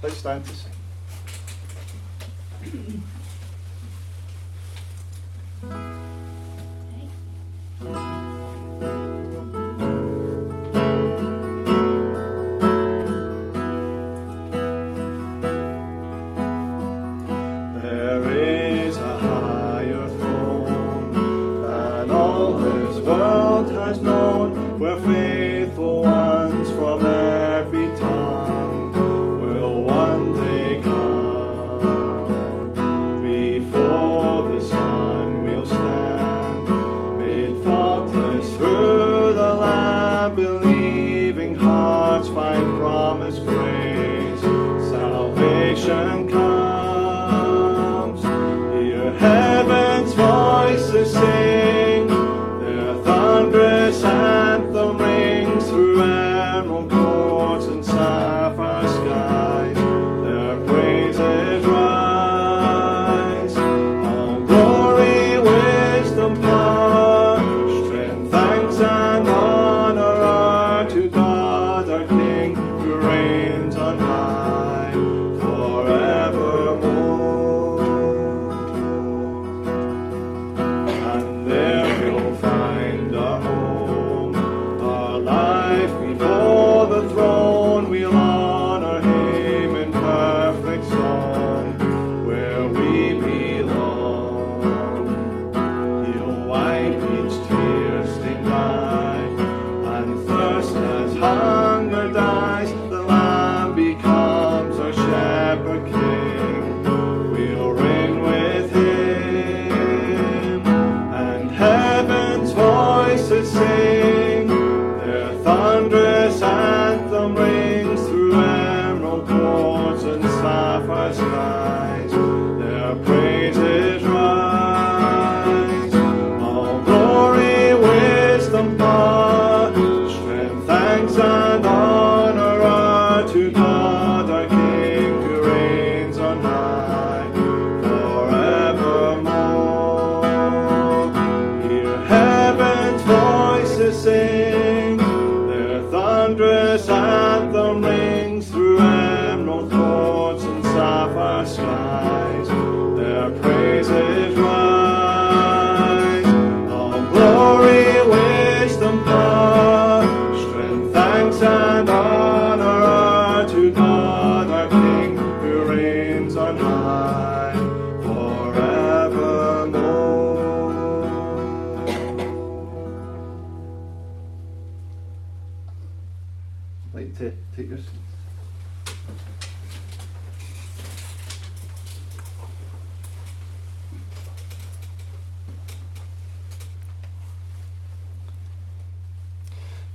Let's stand to sing.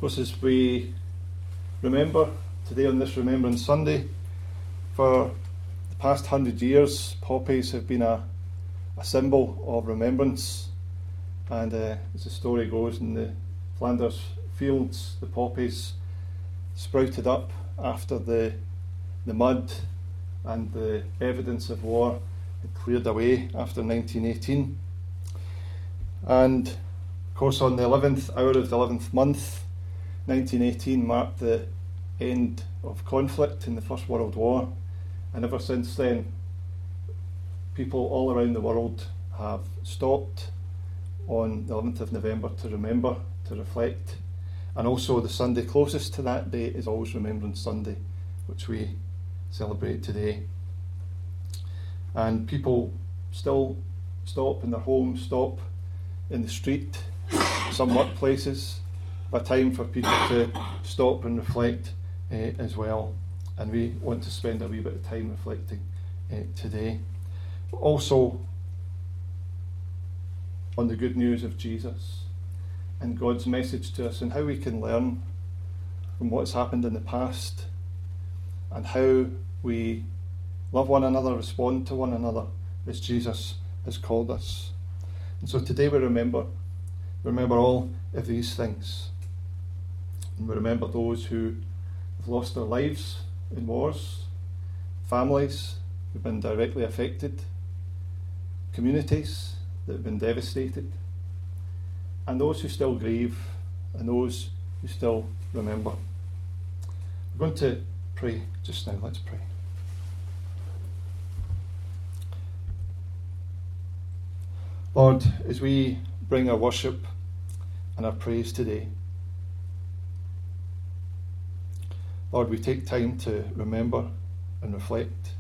course, as we remember today on this Remembrance Sunday, for the past hundred years, poppies have been a, a symbol of remembrance. And uh, as the story goes, in the Flanders fields, the poppies sprouted up after the, the mud and the evidence of war had cleared away after 1918. And of course, on the 11th hour of the 11th month, 1918 marked the end of conflict in the First World War, and ever since then, people all around the world have stopped on the 11th of November to remember, to reflect, and also the Sunday closest to that date is always Remembrance Sunday, which we celebrate today. And people still stop in their homes, stop in the street, some workplaces, a time for people to stop and reflect uh, as well. And we want to spend a wee bit of time reflecting uh, today. Also, on the good news of Jesus and God's message to us, and how we can learn from what's happened in the past and how we love one another, respond to one another as Jesus has called us. And so today we remember, remember all of these things. And we remember those who have lost their lives in wars, families who've been directly affected, communities that have been devastated, and those who still grieve, and those who still remember. We're going to pray just now. Let's pray. Lord, as we bring our worship and our praise today, Lord, we take time to remember and reflect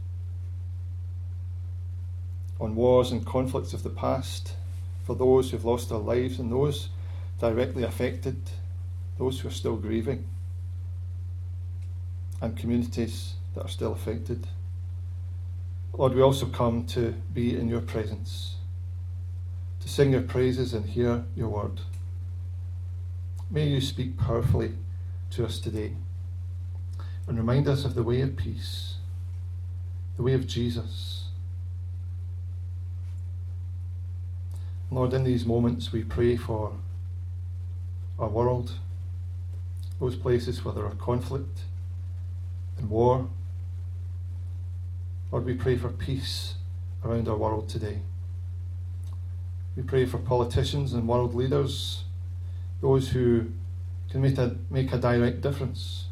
on wars and conflicts of the past for those who've lost their lives and those directly affected, those who are still grieving, and communities that are still affected. Lord, we also come to be in your presence, to sing your praises and hear your word. May you speak powerfully to us today and remind us of the way of peace, the way of Jesus. Lord, in these moments we pray for our world, those places where there are conflict and war. Lord, we pray for peace around our world today. We pray for politicians and world leaders, those who can make a, make a direct difference,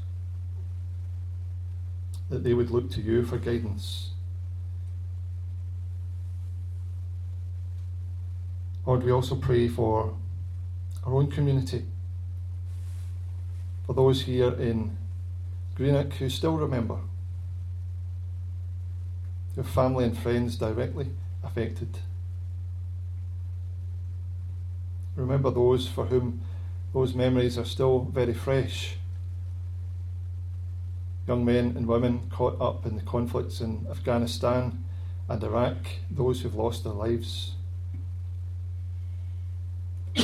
that they would look to you for guidance. Lord, we also pray for our own community, for those here in Greenock who still remember your family and friends directly affected. Remember those for whom those memories are still very fresh. Young men and women caught up in the conflicts in Afghanistan and Iraq, those who've lost their lives.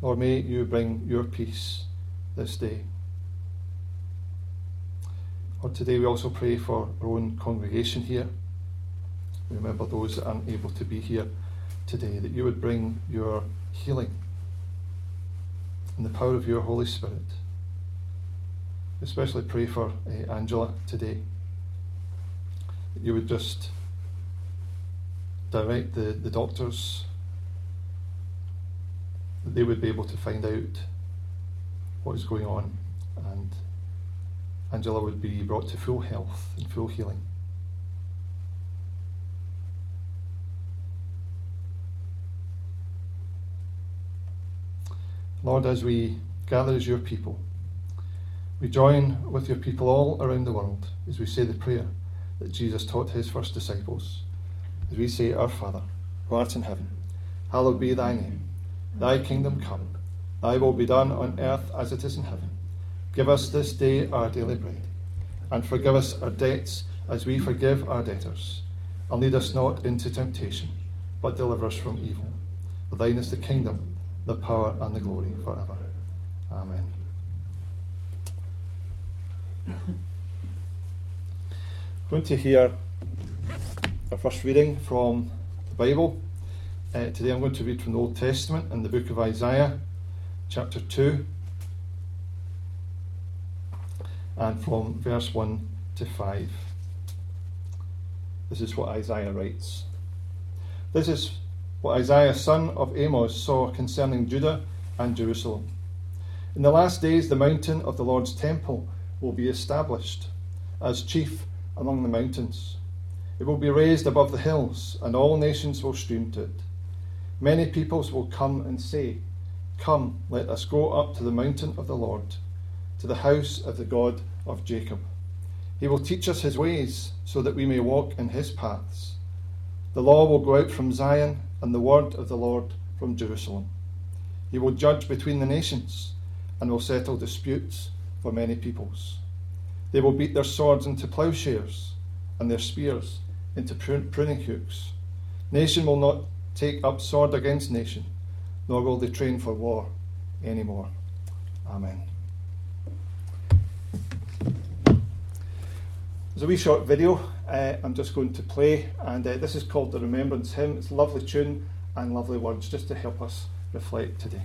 Lord, may you bring your peace this day. Lord, today we also pray for our own congregation here. We Remember those that aren't able to be here today, that you would bring your healing and the power of your Holy Spirit. Especially pray for uh, Angela today, you would just direct the, the doctors, they would be able to find out what is going on and Angela would be brought to full health and full healing. Lord, as we gather as your people, we join with your people all around the world as we say the prayer that Jesus taught his first disciples. As we say, Our Father, who art in heaven, hallowed be thy name. Thy kingdom come, thy will be done on earth as it is in heaven. Give us this day our daily bread, and forgive us our debts as we forgive our debtors. And lead us not into temptation, but deliver us from evil. For thine is the kingdom, the power, and the glory forever. Amen. I'm going to hear our first reading from the Bible. Uh, today I'm going to read from the Old Testament in the book of Isaiah, chapter 2 and from verse 1 to 5. This is what Isaiah writes. This is what Isaiah, son of Amos, saw concerning Judah and Jerusalem. In the last days, the mountain of the Lord's temple will be established as chief among the mountains. It will be raised above the hills, and all nations will stream to it. Many peoples will come and say, Come, let us go up to the mountain of the Lord to the house of the God of Jacob. He will teach us his ways so that we may walk in his paths. The law will go out from Zion and the word of the Lord from Jerusalem. He will judge between the nations and will settle disputes for many peoples. They will beat their swords into plowshares and their spears into pruning hooks. Nation will not take up sword against nation, nor will they train for war any more. Amen. There's a wee short video uh, I'm just going to play, and uh, this is called The Remembrance Hymn. It's a lovely tune and lovely words just to help us reflect today.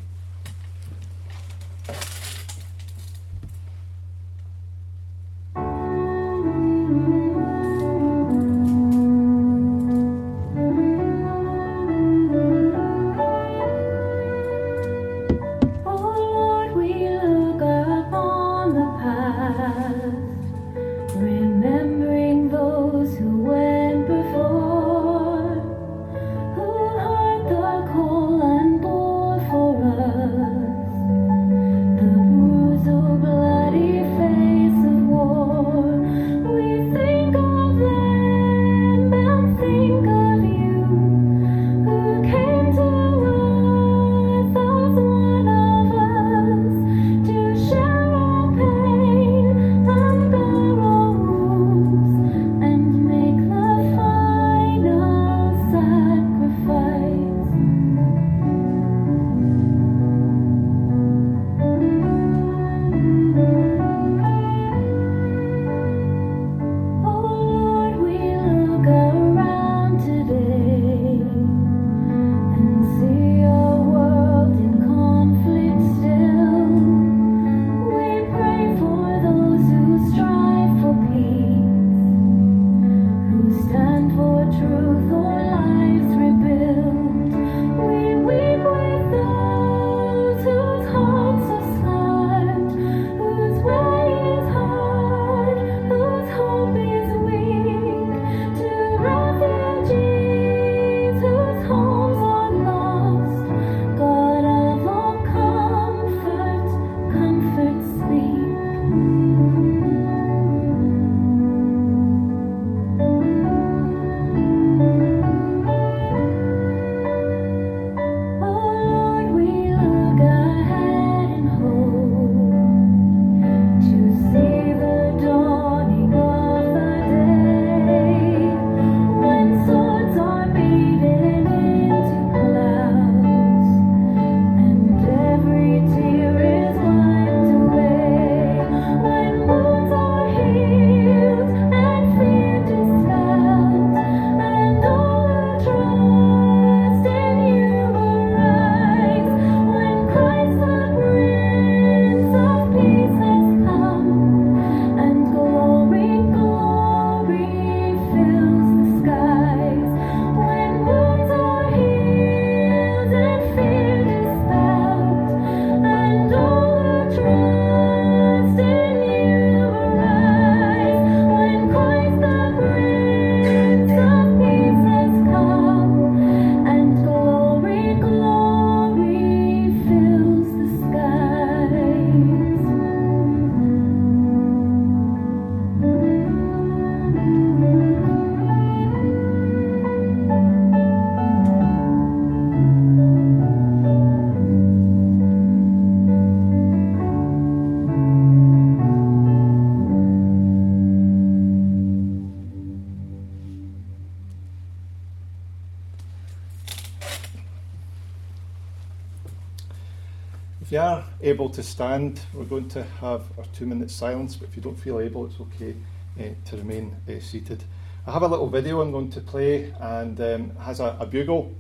Able to stand, we're going to have our two minutes silence, but if you don't feel able, it's okay uh, to remain uh, seated. I have a little video I'm going to play, and um, has a, a bugle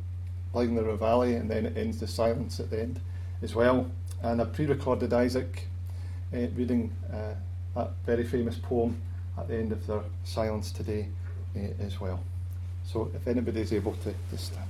playing the Reveille, and then it ends the silence at the end as well. And I pre recorded Isaac uh, reading that very famous poem at the end of their silence today as well. So if anybody is able to, to stand.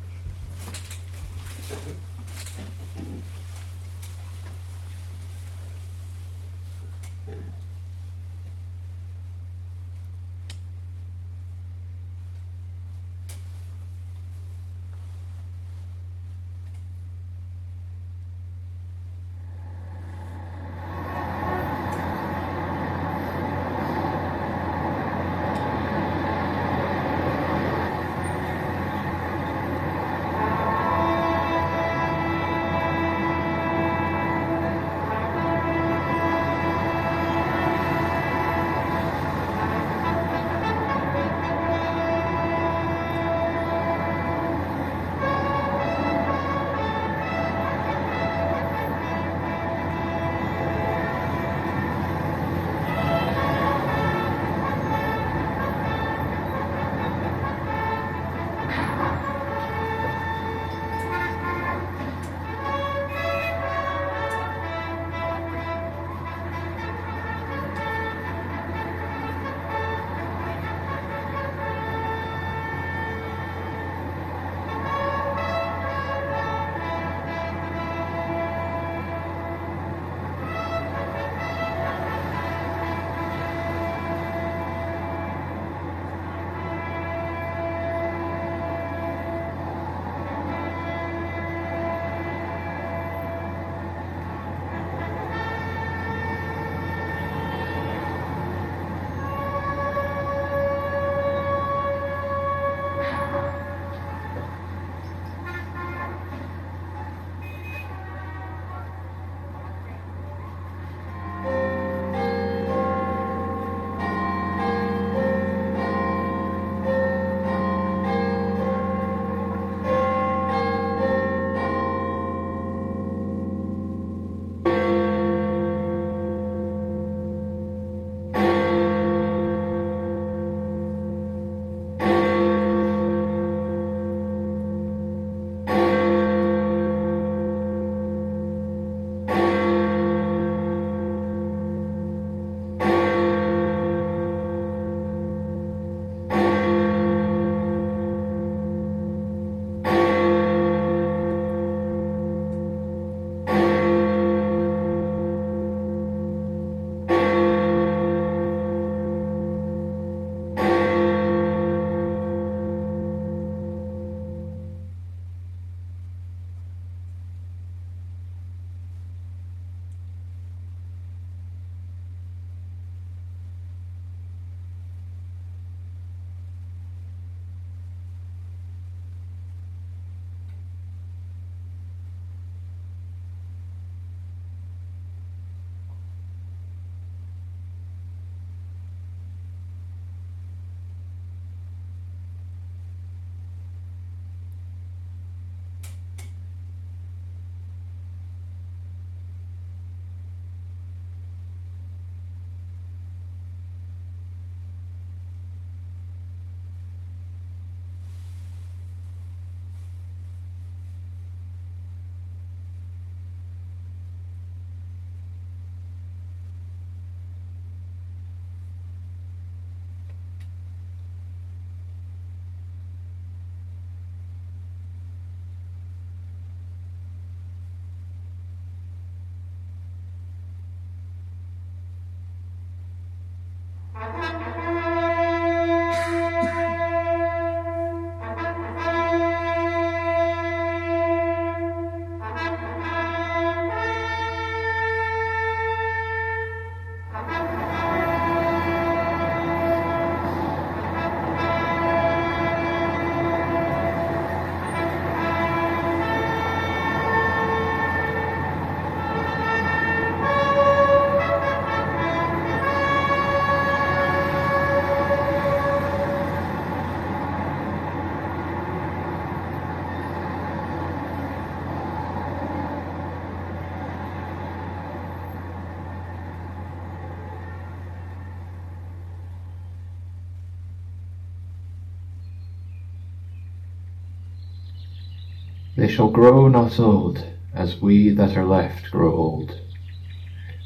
They shall grow not old, as we that are left grow old.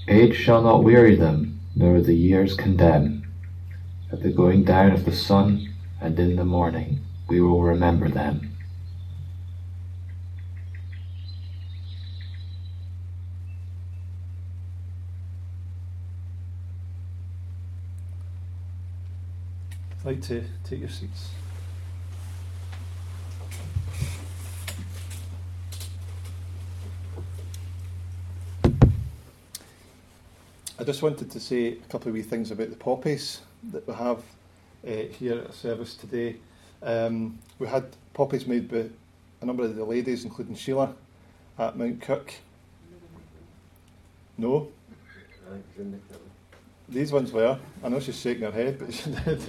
Age shall not weary them, nor the years condemn. At the going down of the sun and in the morning we will remember them. I'd like to take your seats. Just wanted to say a couple of wee things about the poppies that we have uh, here at service today. Um, we had poppies made by a number of the ladies, including Sheila, at Mount Kirk. No? These ones were. I know she's shaking her head, but she did.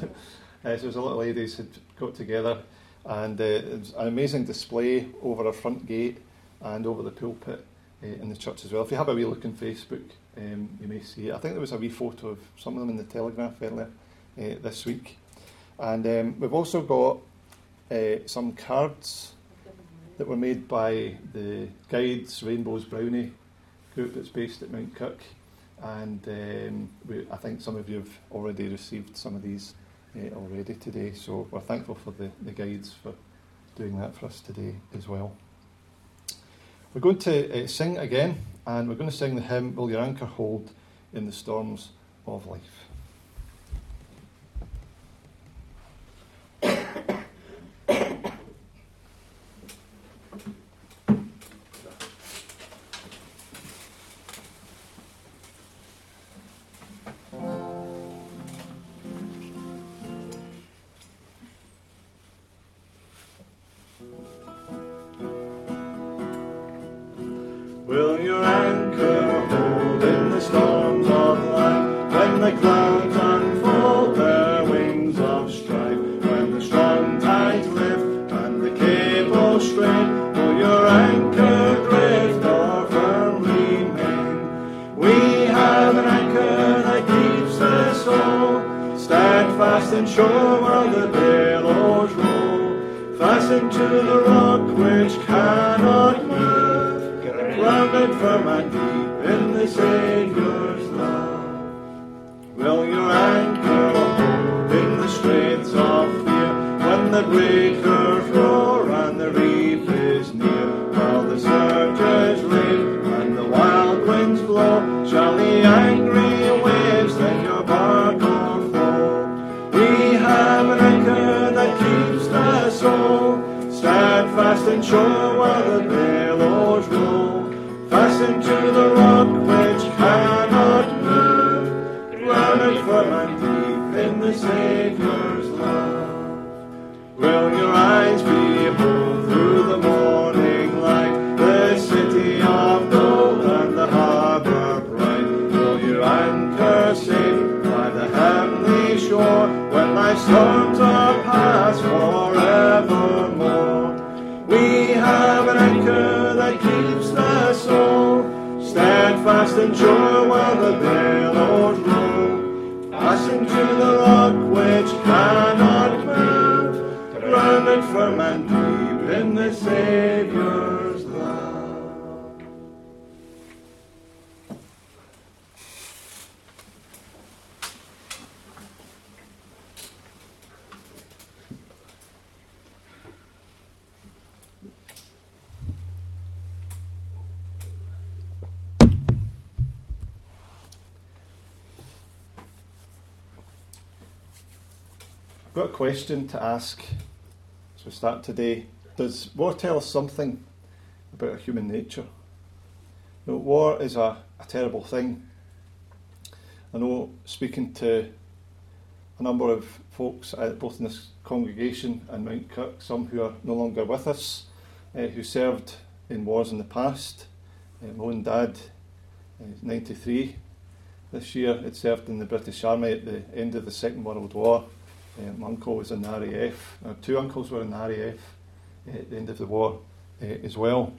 Uh, so there's a lot of ladies had got together, and uh, it was an amazing display over our front gate and over the pulpit uh, in the church as well. If you have a wee look on Facebook, um, you may see it. I think there was a wee photo of some of them in the Telegraph earlier uh, this week. And um, we've also got uh, some cards that were made by the Guides Rainbows Brownie group that's based at Mount Kirk. And um, we, I think some of you have already received some of these uh, already today. So we're thankful for the, the guides for doing that for us today as well. We're going to uh, sing again, and we're going to sing the hymn, Will Your Anchor Hold in the Storms of Life. Shall the angry waves let your bark o'erflow? We have an anchor that keeps the soul. Steadfast and sure while the billows roll. Fastened to the rock which cannot move, grounded firm and deep in the Saviour's sure while the billows roll. Fastened to the rock which cannot move, grounded firm and deep in the Saviour's got a question to ask as we start today. Does war tell us something about human nature? You know, war is a, a terrible thing. I know speaking to a number of folks, uh, both in this congregation and Mount Kirk, some who are no longer with us, uh, who served in wars in the past. Uh, my own dad, uh, 93 this year, had served in the British Army at the end of the Second World War. Uh, my uncle was in the RAF. Uh, two uncles were in the RAF at the end of the war uh, as well.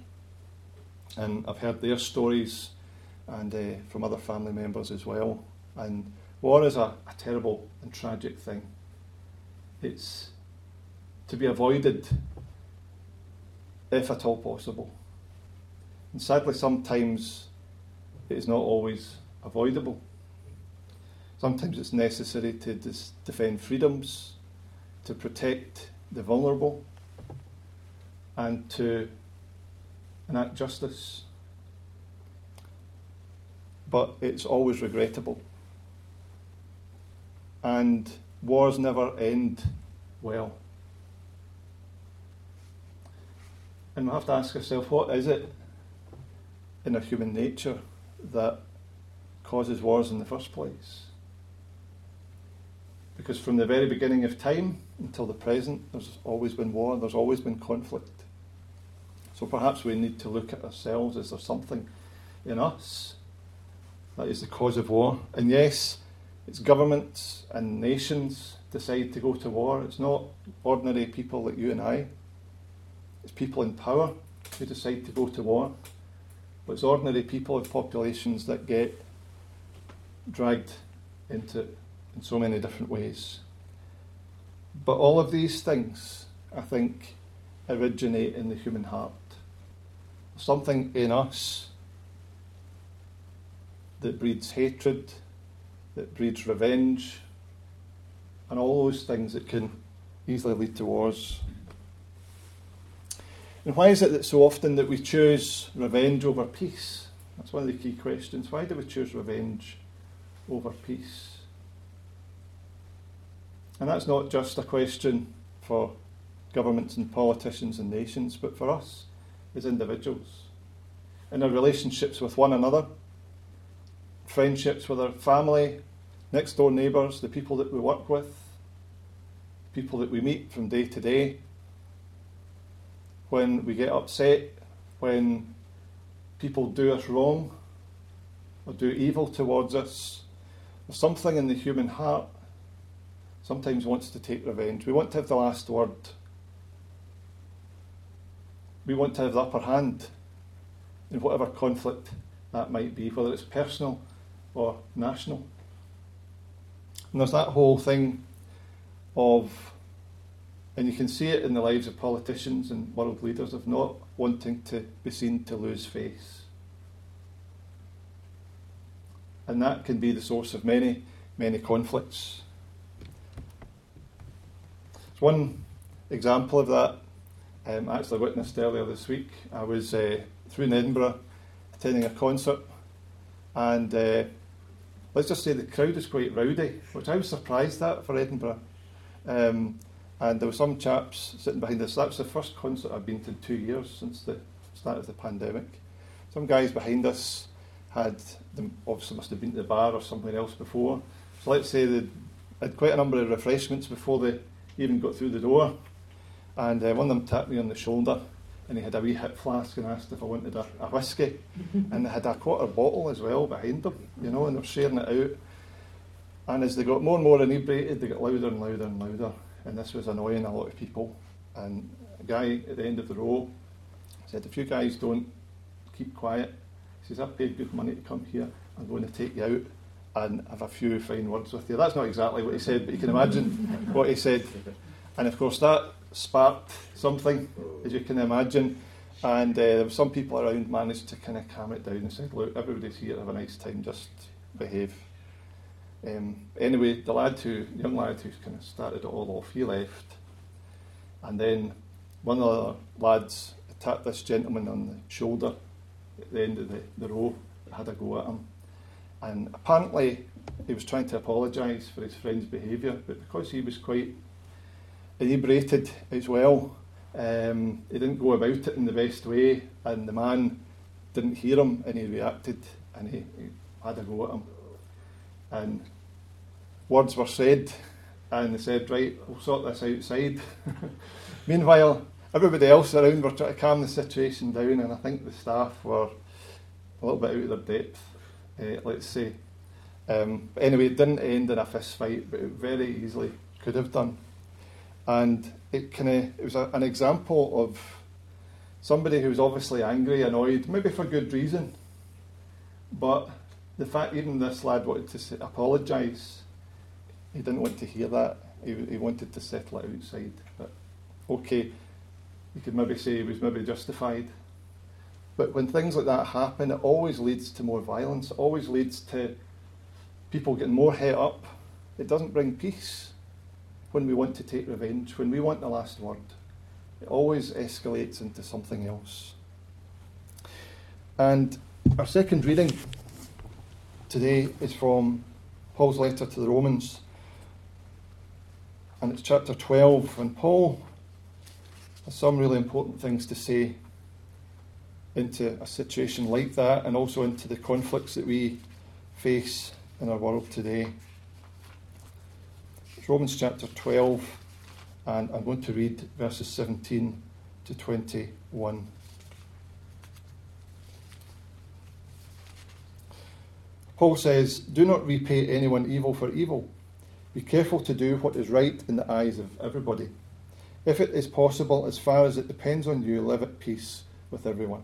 And I've heard their stories and uh, from other family members as well. And war is a, a terrible and tragic thing. It's to be avoided if at all possible. And sadly, sometimes it is not always avoidable. Sometimes it's necessary to dis- defend freedoms, to protect the vulnerable, and to enact justice. But it's always regrettable. And wars never end well. And we have to ask ourselves what is it in our human nature that causes wars in the first place? Because from the very beginning of time until the present, there's always been war, there's always been conflict. So perhaps we need to look at ourselves. Is there something in us that is the cause of war? And yes, it's governments and nations decide to go to war. It's not ordinary people like you and I. It's people in power who decide to go to war. But it's ordinary people and populations that get dragged into it in so many different ways. But all of these things, I think, originate in the human heart. Something in us that breeds hatred, that breeds revenge, and all those things that can easily lead to wars. And why is it that so often that we choose revenge over peace? That's one of the key questions. Why do we choose revenge over peace? And that's not just a question for governments and politicians and nations, but for us as individuals. In our relationships with one another, friendships with our family, next door neighbours, the people that we work with, people that we meet from day to day, when we get upset, when people do us wrong or do evil towards us. There's something in the human heart sometimes wants to take revenge. We want to have the last word. We want to have the upper hand in whatever conflict that might be, whether it's personal or national. And there's that whole thing of and you can see it in the lives of politicians and world leaders of not wanting to be seen to lose face. And that can be the source of many, many conflicts. One example of that um, I actually witnessed earlier this week. I was uh, through in Edinburgh attending a concert, and uh, let's just say the crowd was quite rowdy, which I was surprised at for Edinburgh. Um, and there were some chaps sitting behind us. That was the first concert I've been to in two years since the start of the pandemic. Some guys behind us had, them obviously must have been to the bar or somewhere else before. So let's say they had quite a number of refreshments before they even got through the door. And uh, one of them tapped me on the shoulder and he had a wee hip flask and asked if I wanted a, a whiskey. and they had a quarter bottle as well behind them, you know, and they were sharing it out. And as they got more and more inebriated, they got louder and louder and louder and this was annoying a lot of people. And a guy at the end of the row said, if you guys don't keep quiet, he says, I've paid good money to come here, I'm going to take you out and have a few fine words with you. That's not exactly what he said, but you can imagine what he said. And of course, that sparked something, as you can imagine. And uh, there were some people around managed to kind of calm it down and said, look, everybody's here, have a nice time, just behave. Um, anyway, the lad who, young lad who kind of started it all off, he left. And then one of the lads tapped this gentleman on the shoulder at the end of the, the row, had a go at him. And apparently he was trying to apologise for his friend's behaviour, but because he was quite inebriated as well, um, he didn't go about it in the best way, and the man didn't hear him, and he reacted, and he, he had a go at him. And words were said, and they said, right, we'll sort this outside. Meanwhile, everybody else around were trying to calm the situation down, and I think the staff were a little bit out of their depth, uh, let's say. Um, anyway, it didn't end in a fist fight, but it very easily could have done. And it kind of it was a, an example of somebody who was obviously angry, annoyed, maybe for good reason, but the fact even this lad wanted to apologise, he didn't want to hear that. He, he wanted to settle it outside. But okay, you could maybe say he was maybe justified. But when things like that happen, it always leads to more violence, it always leads to people getting more het up. It doesn't bring peace when we want to take revenge, when we want the last word. It always escalates into something else. And our second reading today is from Paul's letter to the Romans, and it's chapter 12. And Paul has some really important things to say into a situation like that and also into the conflicts that we face in our world today. It's Romans chapter 12, and I'm going to read verses 17 to 21. Paul says, Do not repay anyone evil for evil. Be careful to do what is right in the eyes of everybody. If it is possible, as far as it depends on you, live at peace with everyone.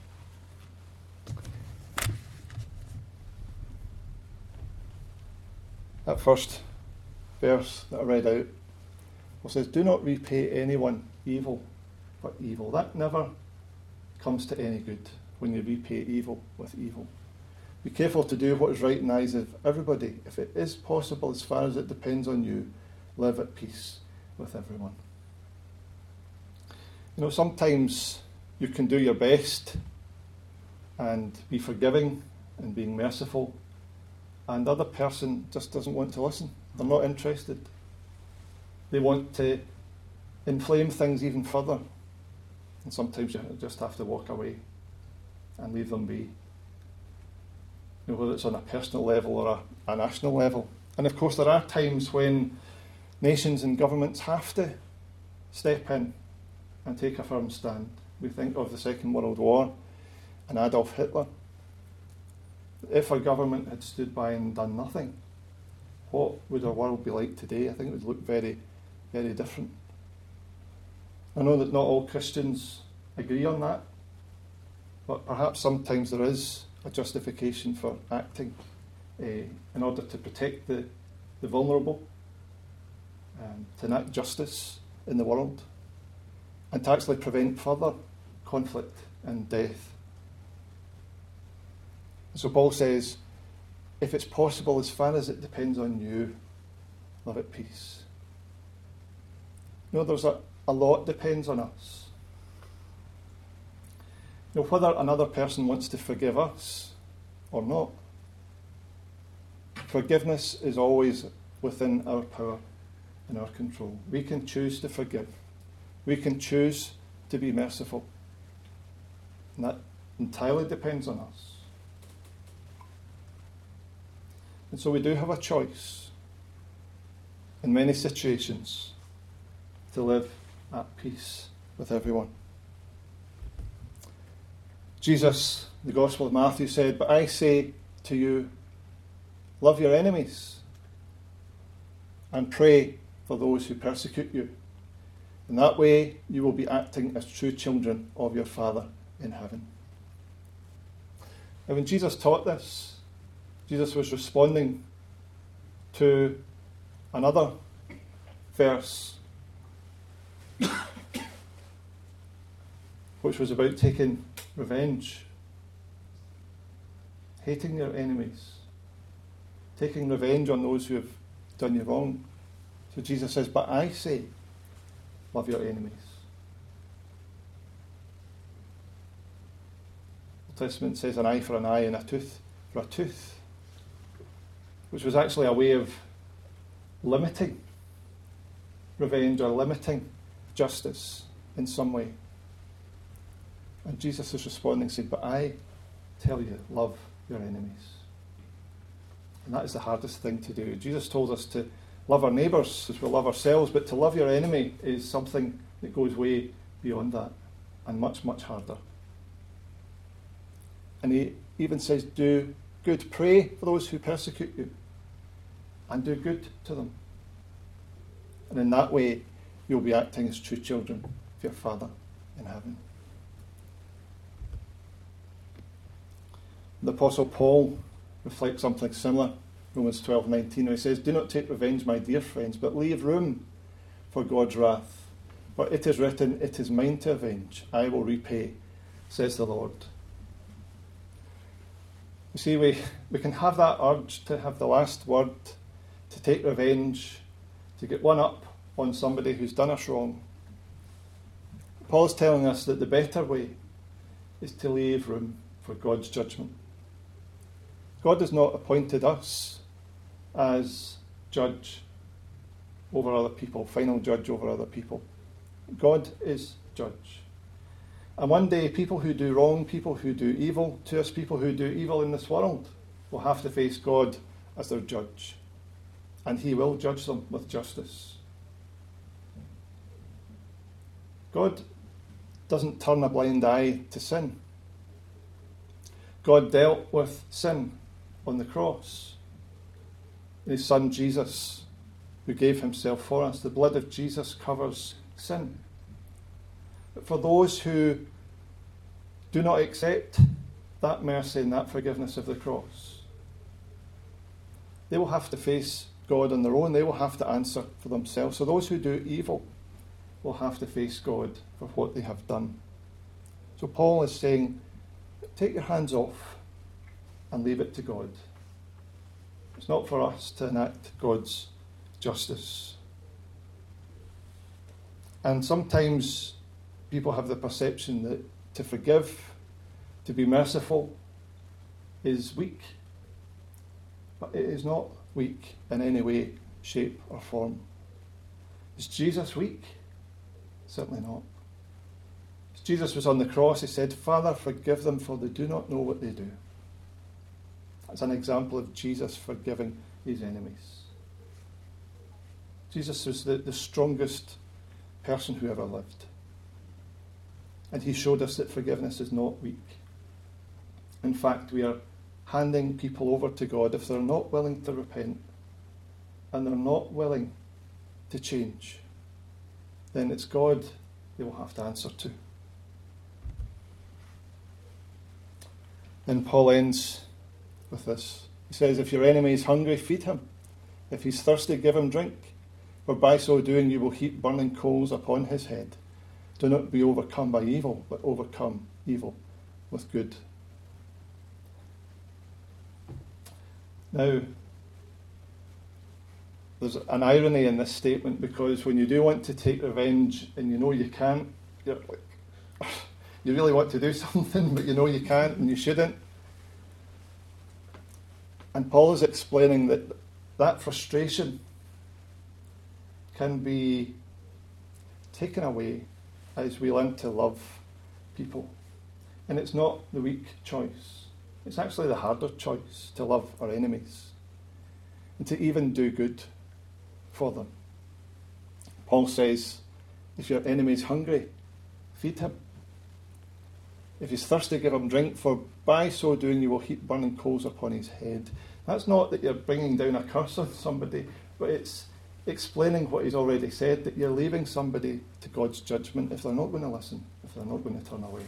That first verse that I read out well, says, Do not repay anyone evil for evil. That never comes to any good when you repay evil with evil. Be careful to do what is right in the eyes of everybody. If it is possible, as far as it depends on you, live at peace with everyone. You know, sometimes you can do your best and be forgiving and being merciful, and the other person just doesn't want to listen. They're not interested. They want to inflame things even further. And sometimes you just have to walk away and leave them be. You know, whether it's on a personal level or a, a national level. And of course, there are times when nations and governments have to step in and take a firm stand. We think of the Second World War and Adolf Hitler. If our government had stood by and done nothing, what would our world be like today? I think it would look very, very different. I know that not all Christians agree on that, but perhaps sometimes there is a justification for acting uh, in order to protect the, the vulnerable um, to enact justice in the world and to actually prevent further conflict and death. So Paul says, if it's possible, as far as it depends on you, live at peace. You know, there's a, a lot depends on us. You know, whether another person wants to forgive us or not. Forgiveness is always within our power and our control. We can choose to forgive. We can choose to be merciful. And that entirely depends on us. And so we do have a choice in many situations to live at peace with everyone. Jesus, the Gospel of Matthew said, But I say to you, love your enemies and pray for those who persecute you. In that way, you will be acting as true children of your Father in heaven. And when Jesus taught this, Jesus was responding to another verse, which was about taking revenge, hating your enemies, taking revenge on those who have done you wrong. So Jesus says, But I say, love your enemies. The Testament says an eye for an eye and a tooth for a tooth, which was actually a way of limiting revenge or limiting justice in some way. And Jesus is responding, saying, But I tell you, love your enemies. And that is the hardest thing to do. Jesus told us to love our neighbours as we love ourselves, but to love your enemy is something that goes way beyond that and much, much harder. And he even says, do good. Pray for those who persecute you and do good to them. And in that way, you'll be acting as true children of your Father in heaven. The Apostle Paul reflects something similar. Romans 12:19, where he says, Do not take revenge, my dear friends, but leave room for God's wrath. For it is written, It is mine to avenge, I will repay, says the Lord. You see, we, we can have that urge to have the last word, to take revenge, to get one up on somebody who's done us wrong. Paul's telling us that the better way is to leave room for God's judgment. God has not appointed us as judge over other people, final judge over other people. God is judge. And one day, people who do wrong, people who do evil to us, people who do evil in this world, will have to face God as their judge. And He will judge them with justice. God doesn't turn a blind eye to sin. God dealt with sin on the cross. His Son Jesus, who gave Himself for us, the blood of Jesus covers sin. But for those who do not accept that mercy and that forgiveness of the cross, they will have to face God on their own. They will have to answer for themselves. So those who do evil will have to face God for what they have done. So Paul is saying, take your hands off and leave it to God. It's not for us to enact God's justice. And sometimes people have the perception that to forgive, to be merciful, is weak. But it is not weak in any way, shape, or form. Is Jesus weak? Certainly not. As Jesus was on the cross, he said, Father, forgive them, for they do not know what they do. That's an example of Jesus forgiving his enemies. Jesus was the, the strongest person who ever lived. And he showed us that forgiveness is not weak. In fact, we are handing people over to God if they're not willing to repent and they're not willing to change, then it's God they will have to answer to. And Paul ends with this. He says, If your enemy is hungry, feed him. If he's thirsty, give him drink. For by so doing, you will heap burning coals upon his head. Do not be overcome by evil, but overcome evil with good. Now, there's an irony in this statement because when you do want to take revenge and you know you can't, you're like, you really want to do something, but you know you can't and you shouldn't. And Paul is explaining that that frustration can be taken away as we learn to love people. And it's not the weak choice, it's actually the harder choice to love our enemies and to even do good for them. Paul says, if your enemy is hungry, feed him. If he's thirsty, give him drink, for by so doing you will heap burning coals upon his head. That's not that you're bringing down a curse on somebody, but it's explaining what he's already said that you're leaving somebody to God's judgment if they're not going to listen, if they're not going to turn away.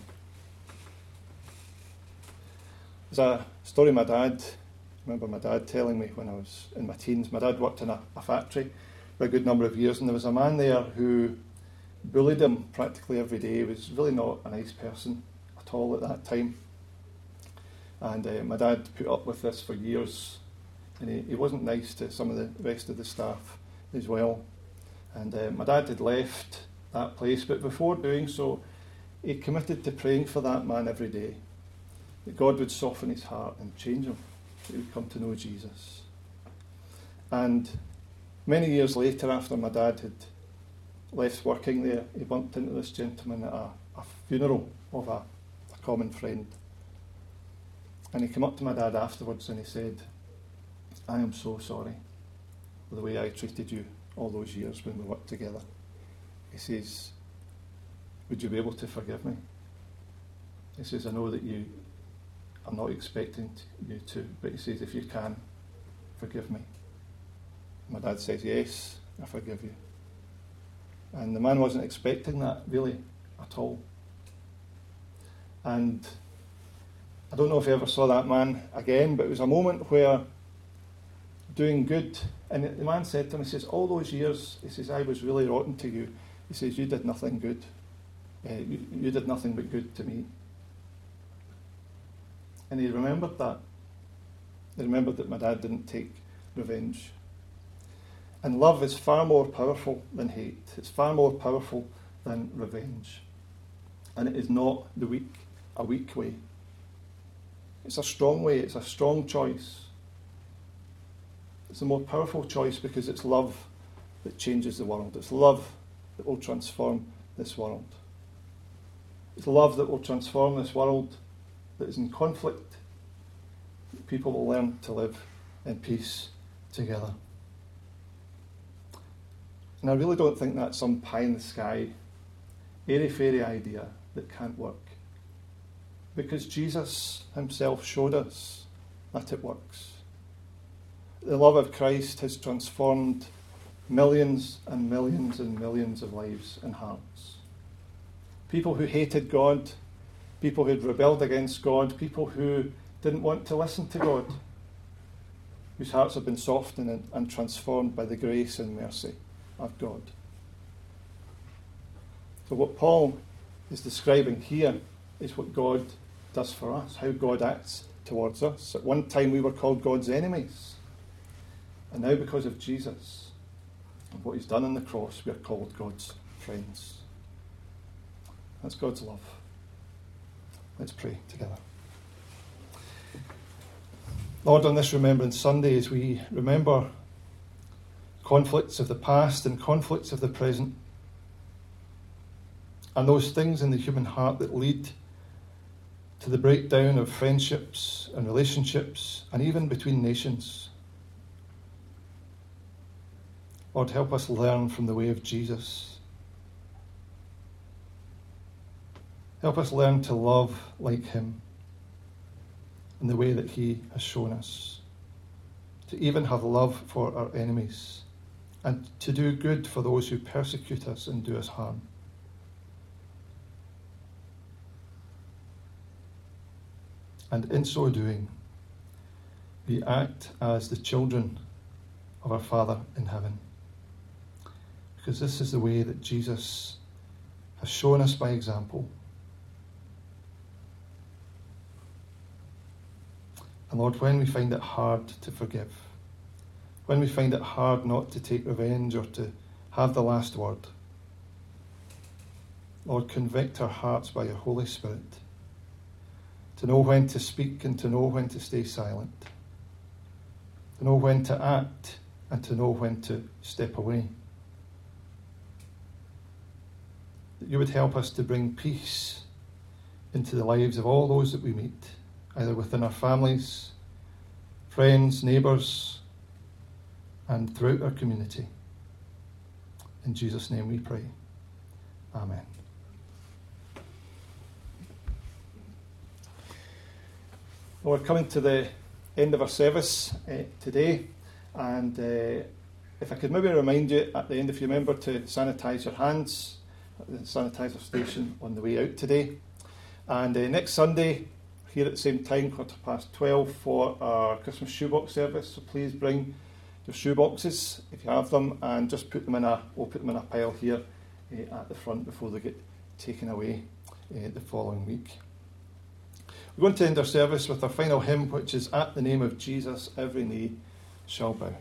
There's a story my dad, I remember my dad telling me when I was in my teens. My dad worked in a, a factory for a good number of years, and there was a man there who bullied him practically every day. He was really not a nice person at all at that time. And uh, my dad put up with this for years, and he, he wasn't nice to some of the rest of the staff as well. And uh, my dad had left that place, but before doing so, he committed to praying for that man every day, that God would soften his heart and change him, he would come to know Jesus. And many years later, after my dad had left working there, he bumped into this gentleman at a, a funeral of a, a common friend. And he came up to my dad afterwards and he said, I am so sorry for the way I treated you all those years when we worked together. He says, Would you be able to forgive me? He says, I know that you I'm not expecting you to. But he says, If you can, forgive me. My dad says, Yes, I forgive you. And the man wasn't expecting that really at all. And I don't know if you ever saw that man again, but it was a moment where doing good, and the man said to him, he says, All those years, he says, I was really rotten to you. He says, You did nothing good. Uh, you, you did nothing but good to me. And he remembered that. He remembered that my dad didn't take revenge. And love is far more powerful than hate. It's far more powerful than revenge. And it is not the weak, a weak way. It's a strong way, it's a strong choice. It's a more powerful choice because it's love that changes the world. It's love that will transform this world. It's love that will transform this world that is in conflict. People will learn to live in peace together. And I really don't think that's some pie in the sky, airy fairy idea that can't work. Because Jesus himself showed us that it works. The love of Christ has transformed millions and millions and millions of lives and hearts. People who hated God, people who had rebelled against God, people who didn't want to listen to God, whose hearts have been softened and, and transformed by the grace and mercy of God. So, what Paul is describing here is what God does for us, how God acts towards us. At one time, we were called God's enemies. And now, because of Jesus and what he's done on the cross, we are called God's friends. That's God's love. Let's pray together. Lord, on this Remembrance Sunday, as we remember conflicts of the past and conflicts of the present, and those things in the human heart that lead to the breakdown of friendships and relationships, and even between nations. Lord, help us learn from the way of Jesus. Help us learn to love like Him in the way that He has shown us, to even have love for our enemies and to do good for those who persecute us and do us harm. And in so doing, we act as the children of our Father in heaven. Because this is the way that Jesus has shown us by example. And Lord, when we find it hard to forgive, when we find it hard not to take revenge or to have the last word. Lord, convict our hearts by your Holy Spirit to know when to speak and to know when to stay silent, to know when to act and to know when to step away. That you would help us to bring peace into the lives of all those that we meet, either within our families, friends, neighbours, and throughout our community. In Jesus' name we pray. Amen. Well, we're coming to the end of our service uh, today, and uh, if I could maybe remind you at the end, if you remember to sanitise your hands at the sanitiser station on the way out today. And uh, next Sunday, here at the same time, quarter past 12, for our Christmas shoebox service. So please bring your shoeboxes if you have them and just put them in a we'll put them in a pile here uh, at the front before they get taken away uh, the following week. We're going to end our service with our final hymn which is at the name of Jesus every knee shall bow.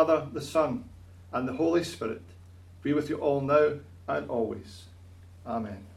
Father, the Son, and the Holy Spirit be with you all now and always. Amen.